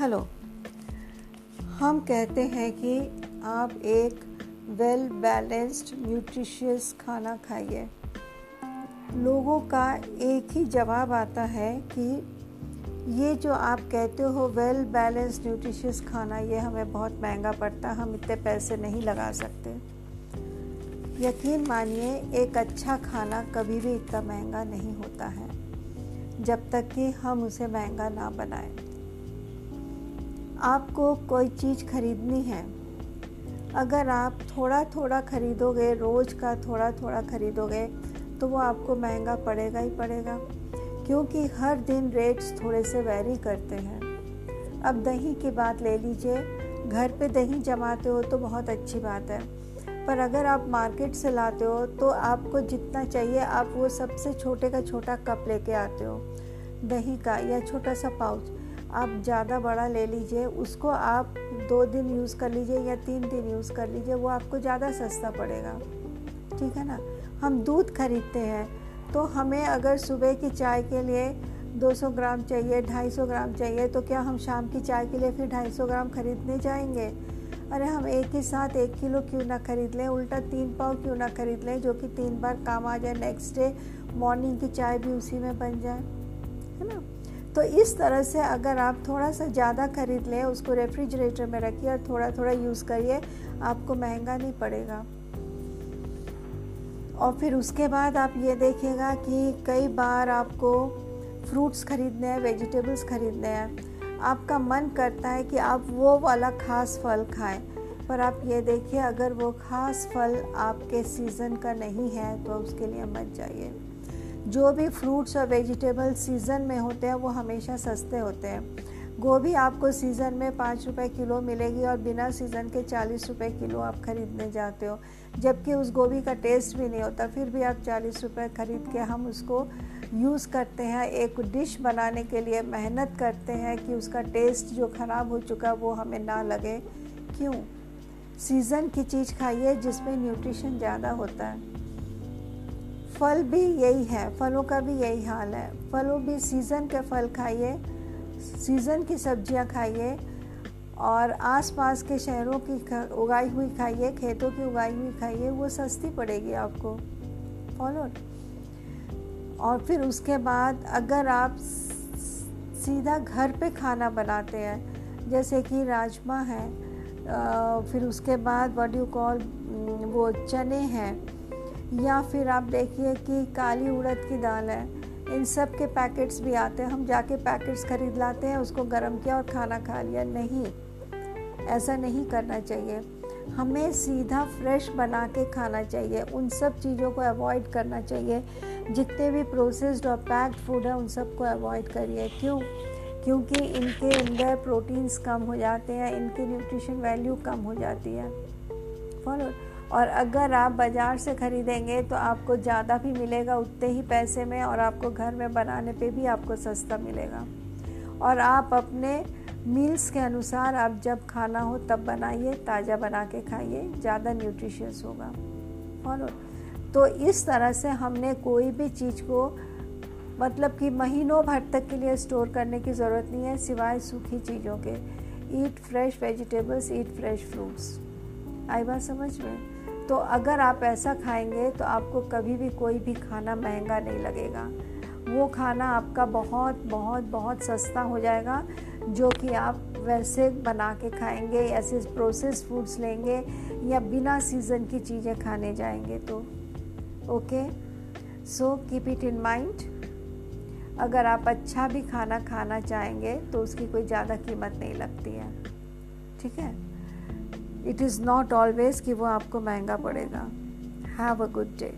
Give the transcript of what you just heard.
Hello. हम कहते हैं कि आप एक वेल बैलेंस्ड न्यूट्रिशियस खाना खाइए। लोगों का एक ही जवाब आता है कि ये जो आप कहते हो वेल बैलेंस्ड न्यूट्रिशियस खाना, ये हमें बहुत महँगा पड़ता है हम इतने पैसे नहीं लगा सकते। यकीन मानिए, एक अच्छा खाना कभी भी इतना महँगा नहीं होता है, जब तक कि हम उसे महँगा ना बनाएँ। आपको कोई चीज़ खरीदनी है। अगर आप थोड़ा थोड़ा खरीदोगे, रोज़ का थोड़ा थोड़ा खरीदोगे तो वो आपको महँगा पड़ेगा ही पड़ेगा, क्योंकि हर दिन रेट्स थोड़े से वैरी करते हैं। अब दही की बात ले लीजिए, घर पे दही जमाते हो तो बहुत अच्छी बात है, पर अगर आप मार्केट से लाते हो तो आपको जितना चाहिए, आप वो सबसे छोटे का छोटा कप लेके आते हो, दही का या छोटा सा पाउच। आप ज़्यादा बड़ा ले लीजिए, उसको आप दो दिन यूज़ कर लीजिए या तीन दिन यूज़ कर लीजिए, वो आपको ज़्यादा सस्ता पड़ेगा। ठीक है ना? हम दूध खरीदते हैं तो हमें अगर सुबह की चाय के लिए 200 ग्राम चाहिए 250 ग्राम चाहिए तो क्या हम शाम की चाय के लिए फिर 250 ग्राम खरीदने जाएँगे? अरे, हम एक ही साथ एक किलो क्यों ना खरीद लें? उल्टा तीन पाव क्यों ना खरीद लें, जो कि तीन बार काम आ जाए नेक्स्ट डे मॉर्निंग की चाय भी उसी में बन जाए। है ना? तो इस तरह से अगर आप थोड़ा सा ज़्यादा खरीद लें, उसको रेफ्रिजरेटर में रखिए और थोड़ा थोड़ा यूज़ करिए, आपको महँगा नहीं पड़ेगा। और फिर उसके बाद आप ये देखिएगा कि कई बार आपको फ्रूट्स खरीदने हैं, वेजिटेबल्स खरीदने हैं। आपका मन करता है कि आप वो वाला ख़ास फल खाएँ, पर आप ये देखिए, अगर वो ख़ास फल आपके सीज़न का नहीं है तो उसके लिए मत जाइए। जो भी फ्रूट्स और वेजिटेबल सीज़न में होते हैं, वो हमेशा सस्ते होते हैं। गोभी आपको सीज़न में पाँच रुपये किलो मिलेगी और बिना सीज़न के चालीस रुपये किलो आप ख़रीदने जाते हो। जबकि उस गोभी का टेस्ट भी नहीं होता, फिर भी आप चालीस रुपये ख़रीद के हम उसको यूज़ करते हैं। एक डिश बनाने के लिए मेहनत करते हैं कि उसका टेस्ट जो ख़राब हो चुका वो हमें ना लगे। क्यों? सीज़न की चीज़ खाइए जिसमें न्यूट्रिशन ज़्यादा होता है। फल भी यही है, फलों का भी यही हाल है। फलों भी सीज़न के फल खाइए सीज़न की सब्ज़ियाँ खाइए और आसपास के शहरों की उगाई हुई खाइए, खेतों की उगाई हुई खाइए, वो सस्ती पड़ेगी आपको। फॉलो और फिर उसके बाद अगर आप सीधा घर पे खाना बनाते हैं, जैसे कि राजमा है फिर उसके बाद वॉट यू कॉल वो चने हैं या फिर आप देखिए कि काली उड़द की दाल है। इन सब के पैकेट्स भी आते हैं। हम जाके पैकेट्स खरीद लाते हैं, उसको गर्म किया और खाना खा लिया। नहीं, ऐसा नहीं करना चाहिए। हमें सीधा फ्रेश बना के खाना चाहिए। उन सब चीज़ों को अवॉइड करना चाहिए। जितने भी प्रोसेस्ड और पैक्ड फ़ूड है, उन सबको अवॉइड करिए। क्यों? क्योंकि इनके अंदर प्रोटीन्स कम हो जाते हैं, इनकी न्यूट्रिशन वैल्यू कम हो जाती है। फॉलो और अगर आप बाज़ार से ख़रीदेंगे तो आपको ज़्यादा भी मिलेगा उतने ही पैसे में और आपको घर में बनाने पे भी आपको सस्ता मिलेगा। और आप अपने मील्स के अनुसार आप जब खाना हो तब बनाइए, ताज़ा बना के खाइए, ज़्यादा न्यूट्रिशियस होगा। फॉलो। तो इस तरह से हमने कोई भी चीज़ को मतलब कि महीनों भर तक के लिए स्टोर करने की ज़रूरत नहीं है, सिवाय सूखी चीज़ों के। Eat fresh vegetables eat fresh fruits आई बात समझ में? तो अगर आप ऐसा खाएँगे तो आपको कभी भी कोई भी खाना महँगा नहीं लगेगा। वो खाना आपका बहुत बहुत बहुत सस्ता हो जाएगा, जो कि आप वैसे बना के खाएँगे, ऐसे प्रोसेस फूड्स लेंगे या बिना सीज़न की चीज़ें खाने जाएँगे तो। Okay so keep it in mind अगर आप अच्छा भी खाना खाना चाहेंगे तो उसकी कोई ज़्यादा कीमत नहीं लगती है। ठीक है? इट इज़ नॉट ऑलवेज कि वो आपको महँगा पड़ेगा. Have a good day